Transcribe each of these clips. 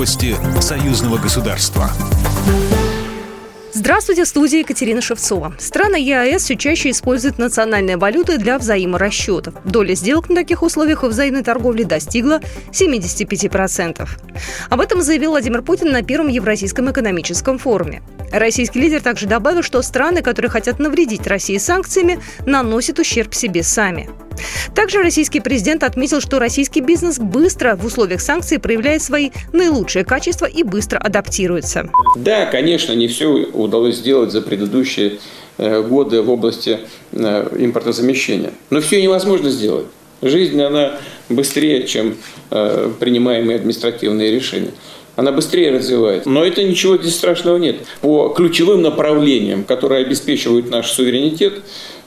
Новости союзного государства. Здравствуйте, в студии Екатерина Шевцова. Страны ЕАЭС все чаще используют национальные валюты для взаиморасчетов. Доля сделок на таких условиях во взаимной торговле достигла 75%. Об этом заявил Владимир Путин на Первом Евразийском экономическом форуме. Российский лидер также добавил, что страны, которые хотят навредить России санкциями, наносят ущерб себе сами. Также российский президент отметил, что российский бизнес быстро в условиях санкций проявляет свои наилучшие качества и быстро адаптируется. Да, конечно, не все удалось сделать за предыдущие э, годы в области э, импортозамещения. Но все невозможно сделать. Жизнь, она быстрее, чем э, принимаемые административные решения она быстрее развивается. Но это ничего здесь страшного нет. По ключевым направлениям, которые обеспечивают наш суверенитет,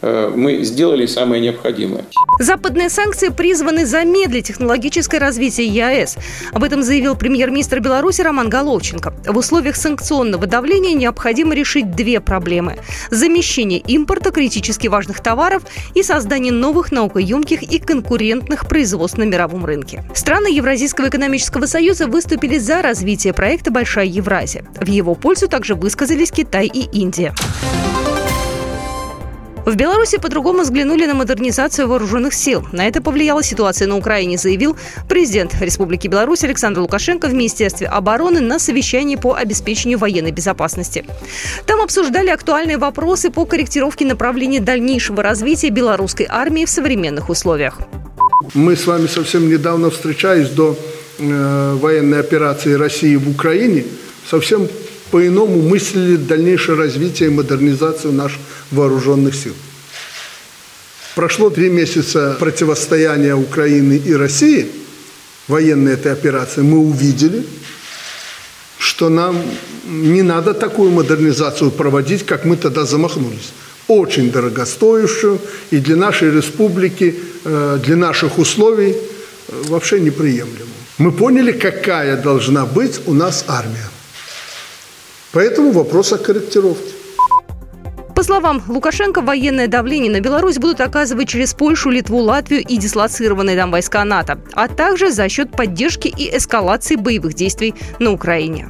мы сделали самое необходимое. Западные санкции призваны замедлить технологическое развитие ЕАЭС. Об этом заявил премьер-министр Беларуси Роман Головченко. В условиях санкционного давления необходимо решить две проблемы. Замещение импорта критически важных товаров и создание новых наукоемких и конкурентных производств на мировом рынке. Страны Евразийского экономического союза выступили за развитие проекта «Большая Евразия». В его пользу также высказались Китай и Индия. В Беларуси по-другому взглянули на модернизацию вооруженных сил. На это повлияла ситуация на Украине, заявил президент Республики Беларусь Александр Лукашенко в Министерстве обороны на совещании по обеспечению военной безопасности. Там обсуждали актуальные вопросы по корректировке направления дальнейшего развития белорусской армии в современных условиях. Мы с вами совсем недавно встречались до э, военной операции России в Украине. Совсем по-иному мыслили дальнейшее развитие и модернизацию наших вооруженных сил. Прошло три месяца противостояния Украины и России, военной этой операции, мы увидели, что нам не надо такую модернизацию проводить, как мы тогда замахнулись. Очень дорогостоящую и для нашей республики, э, для наших условий э, вообще неприемлемую. Мы поняли, какая должна быть у нас армия. Поэтому вопрос о корректировке. По словам Лукашенко, военное давление на Беларусь будут оказывать через Польшу, Литву, Латвию и дислоцированные там войска НАТО, а также за счет поддержки и эскалации боевых действий на Украине.